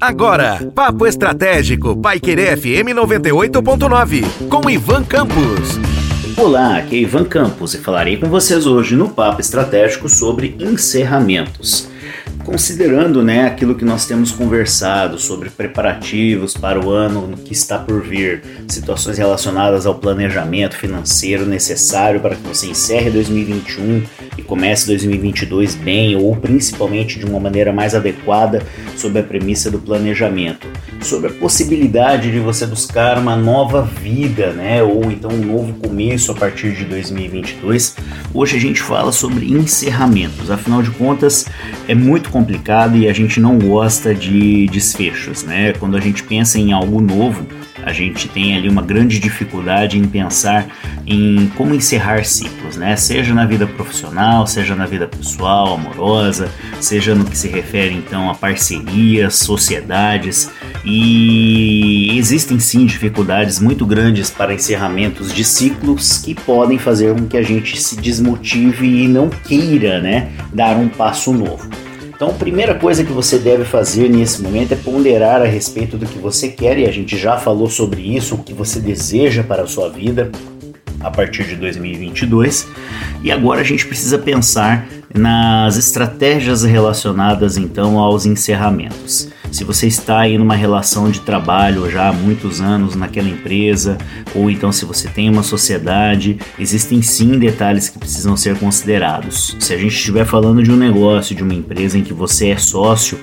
Agora, Papo Estratégico, Paiquerê FM 98.9, com Ivan Campos. Olá, aqui é Ivan Campos e falarei com vocês hoje no Papo Estratégico sobre encerramentos considerando né, aquilo que nós temos conversado sobre preparativos para o ano que está por vir, situações relacionadas ao planejamento financeiro necessário para que você encerre 2021 e comece 2022 bem ou principalmente de uma maneira mais adequada sob a premissa do planejamento, sobre a possibilidade de você buscar uma nova vida, né, ou então um novo começo a partir de 2022. Hoje a gente fala sobre encerramentos. Afinal de contas, é muito complicado e a gente não gosta de desfechos, né? Quando a gente pensa em algo novo, a gente tem ali uma grande dificuldade em pensar em como encerrar ciclos, né? Seja na vida profissional, seja na vida pessoal, amorosa, seja no que se refere então a parcerias, sociedades e existem sim dificuldades muito grandes para encerramentos de ciclos que podem fazer com que a gente se desmotive e não queira, né, dar um passo novo. Então, a primeira coisa que você deve fazer nesse momento é ponderar a respeito do que você quer, e a gente já falou sobre isso, o que você deseja para a sua vida a partir de 2022. E agora a gente precisa pensar nas estratégias relacionadas então aos encerramentos. Se você está em uma relação de trabalho já há muitos anos naquela empresa, ou então se você tem uma sociedade, existem sim detalhes que precisam ser considerados. Se a gente estiver falando de um negócio, de uma empresa em que você é sócio,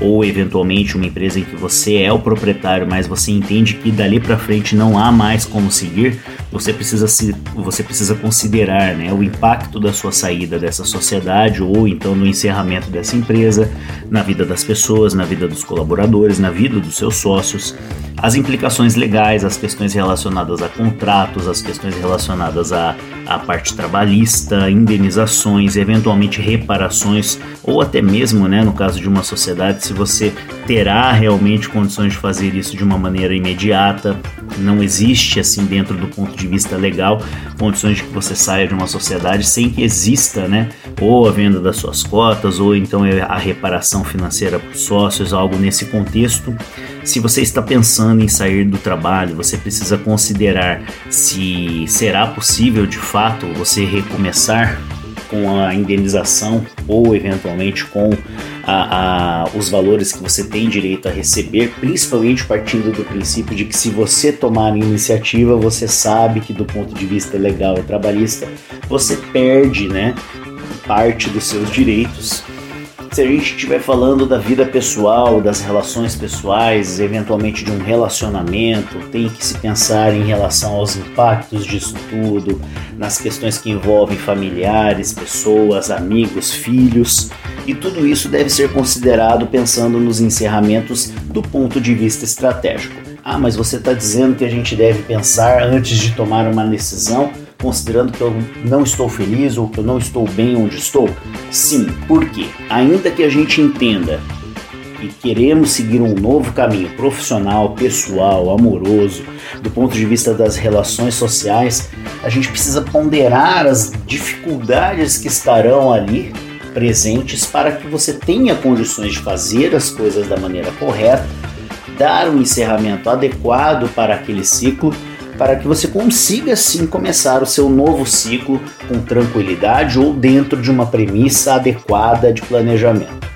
ou eventualmente uma empresa em que você é o proprietário, mas você entende que dali para frente não há mais como seguir, você precisa se, você precisa considerar, né, o impacto da sua saída dessa sociedade ou então no encerramento dessa empresa na vida das pessoas, na vida dos colaboradores, na vida dos seus sócios, as implicações legais, as questões relacionadas a contratos, as questões relacionadas à, à parte trabalhista, indenizações, eventualmente reparações, ou até mesmo, né, no caso de uma sociedade, se você terá realmente condições de fazer isso de uma maneira imediata. Não existe, assim, dentro do ponto de vista legal, condições de que você saia de uma sociedade sem que exista, né, ou a venda das suas cotas, ou então a reparação financeira para os sócios, algo nesse contexto. Se você está pensando em sair do trabalho, você precisa considerar se será possível de fato você recomeçar com a indenização ou eventualmente com a, a, os valores que você tem direito a receber, principalmente partindo do princípio de que se você tomar a iniciativa, você sabe que do ponto de vista legal e trabalhista, você perde né, parte dos seus direitos se a gente estiver falando da vida pessoal, das relações pessoais, eventualmente de um relacionamento, tem que se pensar em relação aos impactos disso tudo, nas questões que envolvem familiares, pessoas, amigos, filhos, e tudo isso deve ser considerado pensando nos encerramentos do ponto de vista estratégico. Ah, mas você está dizendo que a gente deve pensar antes de tomar uma decisão? Considerando que eu não estou feliz ou que eu não estou bem onde estou? Sim, porque ainda que a gente entenda e queremos seguir um novo caminho profissional, pessoal, amoroso, do ponto de vista das relações sociais, a gente precisa ponderar as dificuldades que estarão ali presentes para que você tenha condições de fazer as coisas da maneira correta, dar um encerramento adequado para aquele ciclo para que você consiga sim começar o seu novo ciclo com tranquilidade ou dentro de uma premissa adequada de planejamento.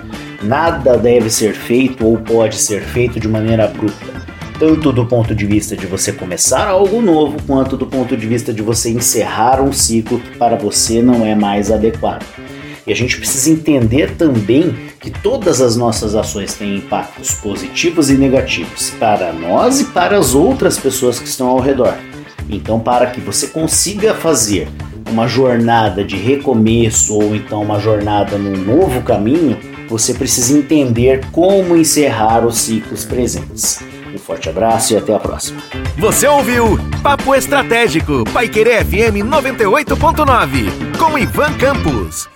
Nada deve ser feito ou pode ser feito de maneira abrupta, tanto do ponto de vista de você começar algo novo, quanto do ponto de vista de você encerrar um ciclo que para você não é mais adequado. E a gente precisa entender também que todas as nossas ações têm impactos positivos e negativos para nós e para as outras pessoas que estão ao redor. Então, para que você consiga fazer uma jornada de recomeço ou então uma jornada num novo caminho, você precisa entender como encerrar os ciclos presentes. Um forte abraço e até a próxima. Você ouviu Papo Estratégico, Paiquerê FM 98.9, com Ivan Campos.